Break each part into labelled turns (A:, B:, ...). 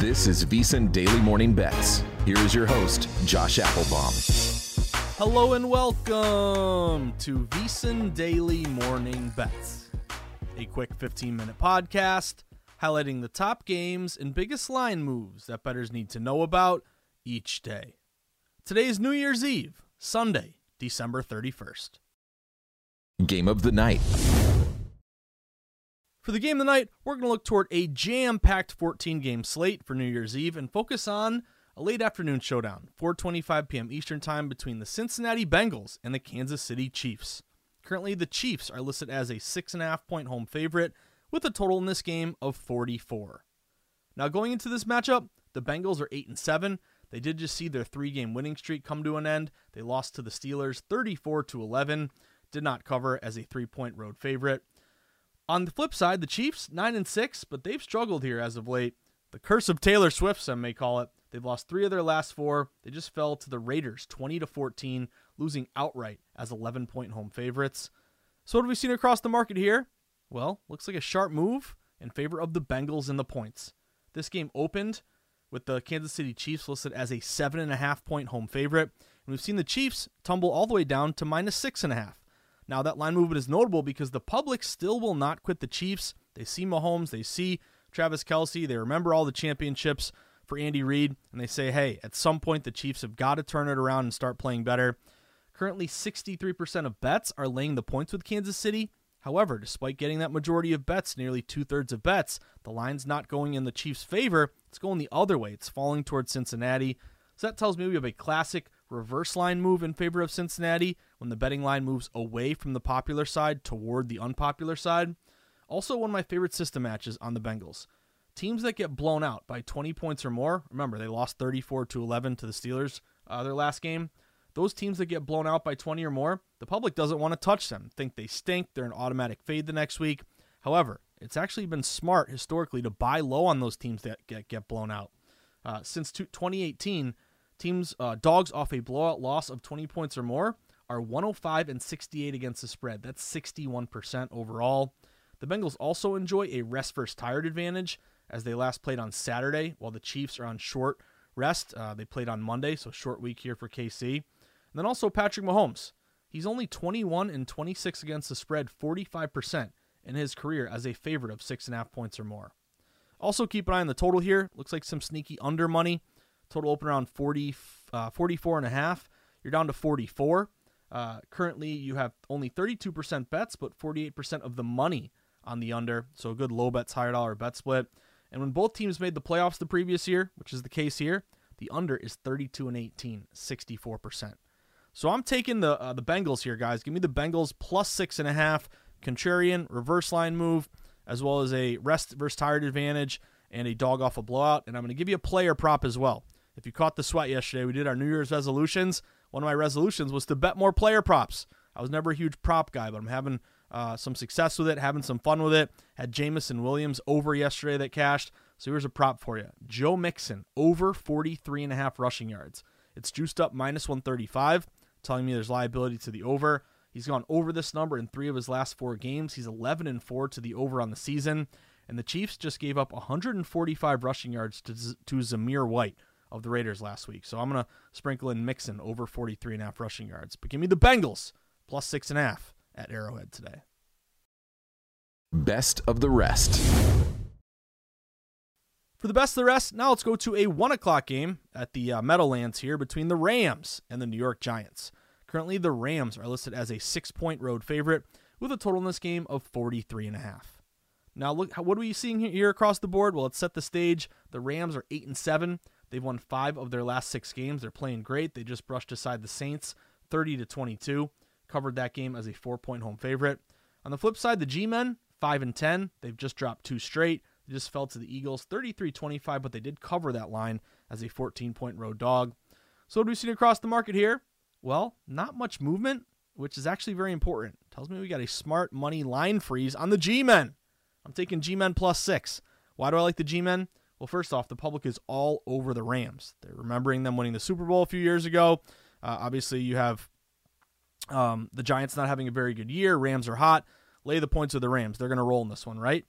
A: This is VSiN Daily Morning Bets. Here is your host, Josh Appelbaum.
B: Hello and welcome to VSiN Daily Morning Bets, a quick 15 minute podcast highlighting the top games and biggest line moves that bettors need to know about each day. Today is New Year's Eve, Sunday, December 31st.
A: Game of the night.
B: For the game of the night, we're going to look toward a jam packed 14 game slate for New Year's Eve and focus on a late afternoon showdown, 4:25 p.m. Eastern Time between the Cincinnati Bengals and the Kansas City Chiefs. Currently, the Chiefs are listed as a six and a half point home favorite with a total in this game of 44. Now, going into this matchup, the Bengals are eight and seven. They did just see their three-game winning streak come to an end. They lost to the Steelers 34 to 11. Did not cover as a three-point road favorite. On the flip side, the Chiefs, 9 and 6, but they've struggled here as of late. The curse of Taylor Swift, some may call it. They've lost 3 of their last 4. They just fell to the Raiders 20 to 14, losing outright as 11-point home favorites. So what have we seen across the market here? Well, looks like a sharp move in favor of the Bengals in the points. This game opened with the Kansas City Chiefs listed as a 7.5 point home favorite, and we've seen the Chiefs tumble all the way down to minus 6.5. Now, that line movement is notable because the public still will not quit the Chiefs. They see Mahomes, they see Travis Kelce, they remember all the championships for Andy Reid, and they say, hey, at some point the Chiefs have got to turn it around and start playing better. Currently, 63% of bets are laying the points with Kansas City. However, despite getting that majority of bets, nearly two thirds of bets, the line's not going in the Chiefs' favor. It's going the other way. It's falling towards Cincinnati. So that tells me we have a classic reverse line move in favor of Cincinnati when the betting line moves away from the popular side toward the unpopular side. Also, one of my favorite system matches on the Bengals. Teams that get blown out by 20 points or more, remember they lost 34 to 11 to the Steelers uh, their last game. Those teams that get blown out by 20 or more, the public doesn't want to touch them. Think they stink, they're an automatic fade the next week. However, it's actually been smart historically to buy low on those teams that get, get blown out. Uh, since 2018, Teams uh, dogs off a blowout loss of 20 points or more are 105 and 68 against the spread. That's 61% overall. The Bengals also enjoy a rest versus tired advantage as they last played on Saturday, while the Chiefs are on short rest. Uh, they played on Monday, so short week here for KC. And then also Patrick Mahomes. He's only 21 and 26 against the spread, 45% in his career as a favorite of six and a half points or more. Also, keep an eye on the total here. Looks like some sneaky under money. Total open around 40, uh, 44 and a half. You're down to 44. Uh, currently, you have only 32% bets, but 48% of the money on the under. So a good low bets, higher dollar bet split. And when both teams made the playoffs the previous year, which is the case here, the under is 32 and 18, 64%. So I'm taking the uh, the Bengals here, guys. Give me the Bengals plus six and a half, contrarian reverse line move, as well as a rest versus tired advantage and a dog off a blowout. And I'm going to give you a player prop as well. If you caught the sweat yesterday, we did our New Year's resolutions. One of my resolutions was to bet more player props. I was never a huge prop guy, but I'm having uh, some success with it, having some fun with it. Had Jameson Williams over yesterday that cashed. So here's a prop for you Joe Mixon over 43 and a half rushing yards. It's juiced up minus 135, telling me there's liability to the over. He's gone over this number in three of his last four games. He's 11 and 4 to the over on the season. And the Chiefs just gave up 145 rushing yards to, to Zamir White, of the Raiders last week. So I'm going to sprinkle in Mixon over 43 and a half rushing yards. But give me the Bengals plus six and a half at Arrowhead today.
A: Best of the rest.
B: For the best of the rest, now let's go to a 1 o'clock game at the uh, Meadowlands here between the Rams and the New York Giants. Currently, the Rams are listed as a six point road favorite with a total in this game of 43 and a half. Now, look, what are we seeing here across the board? Well, let's set the stage. The Rams are 8 and 7. They've won five of their last six games. They're playing great. They just brushed aside the Saints 30 to 22. Covered that game as a four point home favorite. On the flip side, the G Men, 5 and 10. They've just dropped two straight. They just fell to the Eagles 33 25, but they did cover that line as a 14 point road dog. So, what do we see across the market here? Well, not much movement, which is actually very important. Tells me we got a smart money line freeze on the G Men. I'm taking G Men plus six. Why do I like the G Men? Well, first off, the public is all over the Rams. They're remembering them winning the Super Bowl a few years ago. Uh, obviously, you have um, the Giants not having a very good year. Rams are hot. Lay the points of the Rams. They're going to roll in this one, right?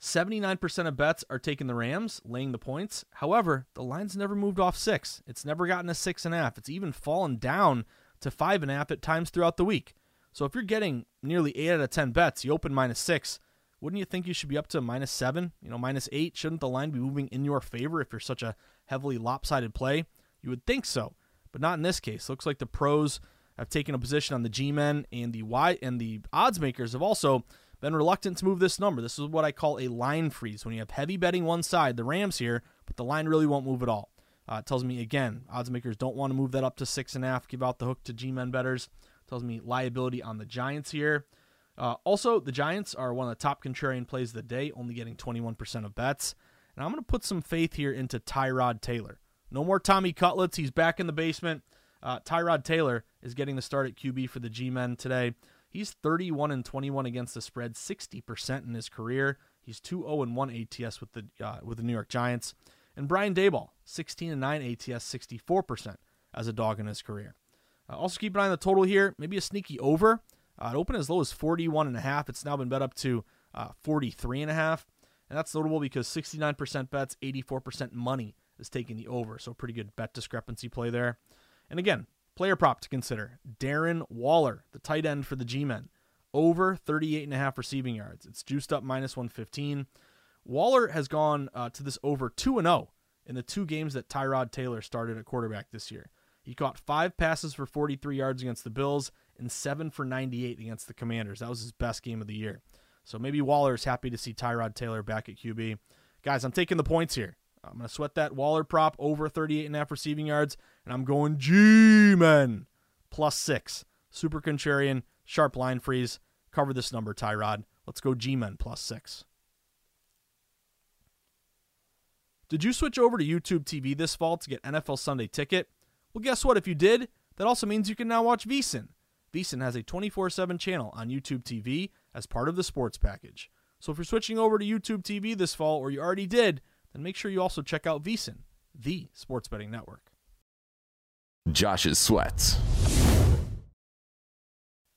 B: 79% of bets are taking the Rams, laying the points. However, the line's never moved off six. It's never gotten a six and a half. It's even fallen down to five and a half at times throughout the week. So if you're getting nearly eight out of 10 bets, you open minus six, wouldn't you think you should be up to minus seven, you know, minus eight? Shouldn't the line be moving in your favor if you're such a heavily lopsided play? You would think so, but not in this case. Looks like the pros have taken a position on the G men and the Y and the odds makers have also been reluctant to move this number. This is what I call a line freeze. When you have heavy betting one side, the Rams here, but the line really won't move at all. Uh, it tells me again, odds makers don't want to move that up to six and a half. Give out the hook to G-men bettors. Tells me liability on the Giants here. Uh, also, the Giants are one of the top contrarian plays of the day, only getting 21% of bets. And I'm going to put some faith here into Tyrod Taylor. No more Tommy Cutlets. He's back in the basement. Uh, Tyrod Taylor is getting the start at QB for the G-men today. He's 31 and 21 against the spread, 60% in his career. He's 2-0 and 1 ATS with the uh, with the New York Giants. And Brian Daboll, 16 and 9 ATS, 64% as a dog in his career. Uh, also keep an eye on the total here. Maybe a sneaky over. Uh, it opened as low as 41 and a half. It's now been bet up to uh, 43 and a half. And that's notable because 69% bets, 84% money is taking the over. So pretty good bet discrepancy play there. And again, Player prop to consider Darren Waller, the tight end for the G Men, over 38.5 receiving yards. It's juiced up minus 115. Waller has gone uh, to this over 2 0 in the two games that Tyrod Taylor started at quarterback this year. He caught five passes for 43 yards against the Bills and seven for 98 against the Commanders. That was his best game of the year. So maybe Waller is happy to see Tyrod Taylor back at QB. Guys, I'm taking the points here. I'm going to sweat that Waller prop over 38 and a half receiving yards, and I'm going G-Men plus six. Super contrarian, sharp line freeze. Cover this number, Tyrod. Let's go G-Men plus six. Did you switch over to YouTube TV this fall to get NFL Sunday Ticket? Well, guess what? If you did, that also means you can now watch VSiN. VSiN has a 24 7 channel on YouTube TV as part of the sports package. So if you're switching over to YouTube TV this fall, or you already did, then make sure you also check out VSiN, the sports betting network.
A: Josh's sweats.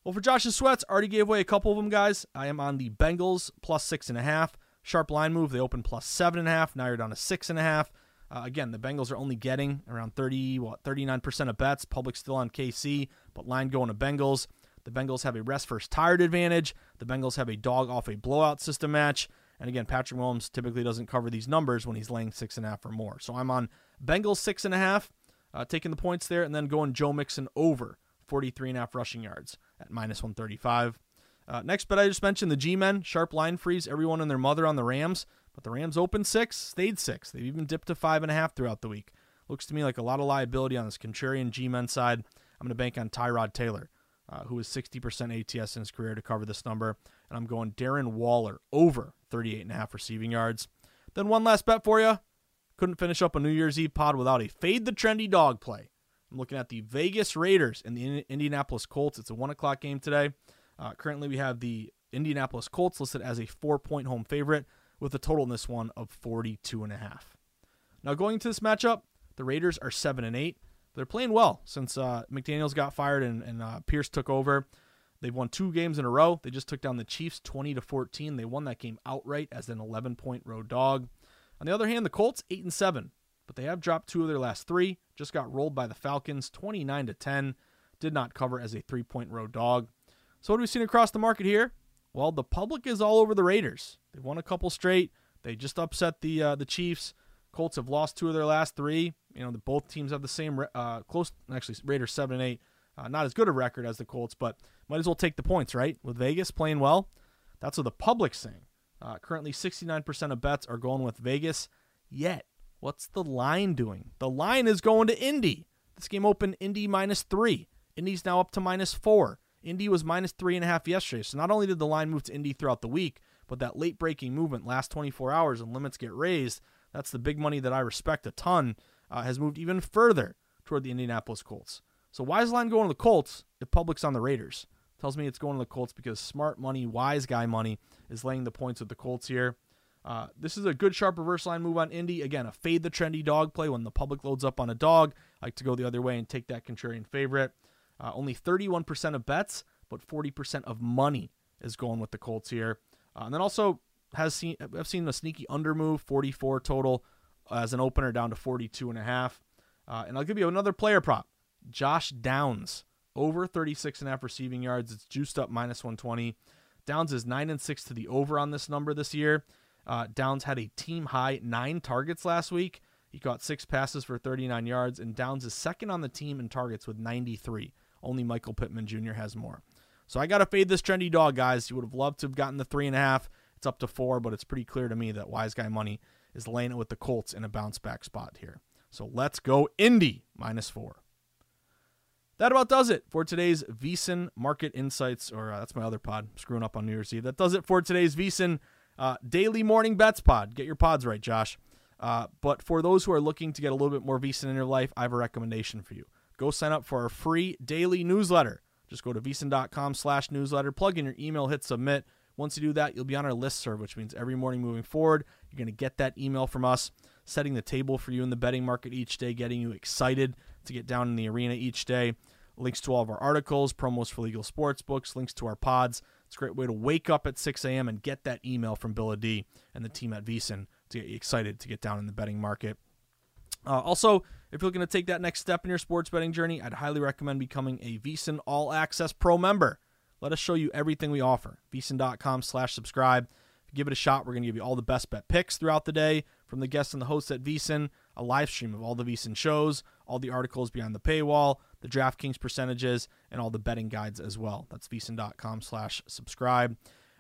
B: Well, for Josh's sweats, already gave away a couple of them, guys. I am on the Bengals plus six and a half. Sharp line move. They opened plus seven and a half. Now you're down to six and a half. Uh, again, the Bengals are only getting around 30, what, 39% of bets. Public still on KC, but line going to Bengals. The Bengals have a rest first tired advantage. The Bengals have a dog off a blowout system match. And again, Patrick Mahomes typically doesn't cover these numbers when he's laying six and a half or more. So I'm on Bengals six and a half, uh, taking the points there, and then going Joe Mixon over 43 and a half rushing yards at minus 135. Uh, next bet I just mentioned the G-men, sharp line freeze, everyone and their mother on the Rams. But the Rams opened six, stayed six. They've even dipped to five and a half throughout the week. Looks to me like a lot of liability on this contrarian G-men side. I'm going to bank on Tyrod Taylor, uh, who is 60% ATS in his career to cover this number. And I'm going Darren Waller over 38 and a half receiving yards. Then one last bet for you. Couldn't finish up a New Year's Eve pod without a fade the trendy dog play. I'm looking at the Vegas Raiders and the Indianapolis Colts. It's a one o'clock game today. Uh, currently, we have the Indianapolis Colts listed as a four point home favorite with a total in this one of 42 and a half. Now, going into this matchup, the Raiders are seven and eight. They're playing well since uh, McDaniels got fired and, and uh, Pierce took over. They've won two games in a row. They just took down the Chiefs 20 to 14. They won that game outright as an 11 point road dog. On the other hand, the Colts 8 and 7, but they have dropped two of their last 3. Just got rolled by the Falcons 29 to 10. Did not cover as a 3 point road dog. So what have we seen across the market here? Well, the public is all over the Raiders. They've won a couple straight. They just upset the uh, the Chiefs. Colts have lost two of their last three. You know, the, both teams have the same uh, close. Actually, Raiders seven and eight. Uh, not as good a record as the Colts, but might as well take the points, right? With Vegas playing well, that's what the public's saying. Uh, currently, 69% of bets are going with Vegas. Yet, what's the line doing? The line is going to Indy. This game opened Indy minus three. Indy's now up to minus four. Indy was minus three and a half yesterday. So not only did the line move to Indy throughout the week, but that late breaking movement, last 24 hours, and limits get raised. That's the big money that I respect a ton. Uh, has moved even further toward the Indianapolis Colts. So why is the line going to the Colts if public's on the Raiders? Tells me it's going to the Colts because smart money, wise guy money is laying the points with the Colts here. Uh, this is a good sharp reverse line move on Indy. Again, a fade the trendy dog play when the public loads up on a dog. I like to go the other way and take that contrarian favorite. Uh, only 31% of bets, but 40% of money is going with the Colts here. Uh, and then also has seen I've seen a sneaky under move, 44 total as an opener down to 42 and a half. Uh, and I'll give you another player prop. Josh Downs over 36 and a half receiving yards. It's juiced up minus 120. Downs is 9 and 6 to the over on this number this year. Uh, Downs had a team high nine targets last week. He caught six passes for 39 yards, and Downs is second on the team in targets with 93. Only Michael Pittman Jr. has more. So I got to fade this trendy dog, guys. You would have loved to have gotten the three and a half. It's up to four, but it's pretty clear to me that Wise Guy Money is laying it with the Colts in a bounce back spot here. So let's go Indy minus four. That about does it for today's VSiN Market Insights, or uh, that's my other pod, I'm screwing up on New Year's Eve. That does it for today's VSiN uh, Daily Morning Bets pod. Get your pods right, Josh. Uh, but for those who are looking to get a little bit more VSiN in your life, I have a recommendation for you. Go sign up for our free daily newsletter. Just go to vsin.com slash newsletter, plug in your email, hit submit. Once you do that, you'll be on our list serve, which means every morning moving forward, you're going to get that email from us, setting the table for you in the betting market each day, getting you excited to get down in the arena each day. Links to all of our articles, promos for legal sports books, links to our pods. It's a great way to wake up at 6 a.m. and get that email from Bill D and the team at VSiN to get you excited to get down in the betting market. Uh, also, if you're looking to take that next step in your sports betting journey, I'd highly recommend becoming a VSiN All Access Pro member. Let us show you everything we offer. VSiN.com slash subscribe. Give it a shot, we're going to give you all the best bet picks throughout the day from the guests and the hosts at VSiN, a live stream of all the VSiN shows, all the articles behind the paywall, the DraftKings percentages, and all the betting guides as well. That's VSiN.com slash subscribe.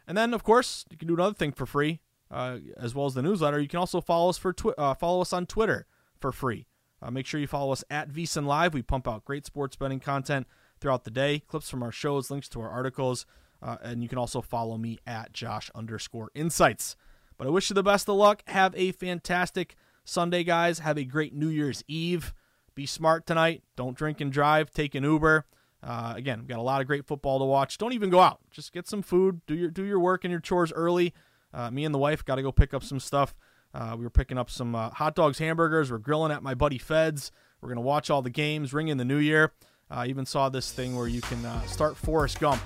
B: And then, of course, you can do another thing for free, uh, as well as the newsletter. You can also follow us for twi- uh, follow us on Twitter for free. Uh, make sure you follow us at VSiN Live. We pump out great sports betting content throughout the day, clips from our shows, links to our articles, uh, and you can also follow me at Josh underscore Insights. But I wish you the best of luck. Have a fantastic Sunday, guys. Have a great New Year's Eve. Be smart tonight. Don't drink and drive. Take an Uber. Uh, again, we've got a lot of great football to watch. Don't even go out. Just get some food. Do your do your work and your chores early. Uh, me and the wife got to go pick up some stuff. Uh, we were picking up some uh, hot dogs, hamburgers. We're grilling at my buddy Fed's. We're gonna watch all the games, ring in the new year. I even saw this thing where you can uh, start Forrest Gump.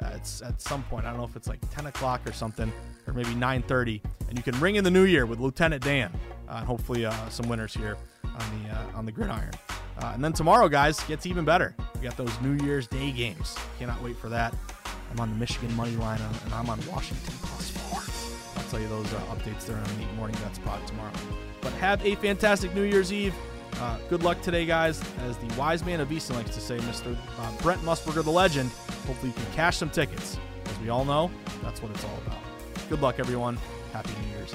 B: It's at some point. I don't know if it's like 10 o'clock or something, or maybe 9:30, and you can ring in the new year with Lieutenant Dan. Uh, and hopefully uh, some winners here on the uh, on the gridiron. Uh, and then tomorrow, guys, gets even better. We got those New Year's Day games. Cannot wait for that. I'm on the Michigan money line, and I'm on Washington plus four. I'll tell you those uh, updates there on the morning bet spot tomorrow. But have a fantastic New Year's Eve. Uh, good luck today, guys. As the wise man of VSiN likes to say, Mr. Uh, Brent Musburger, the legend. Hopefully, you can cash some tickets. As we all know, that's what it's all about. Good luck, everyone. Happy New Year's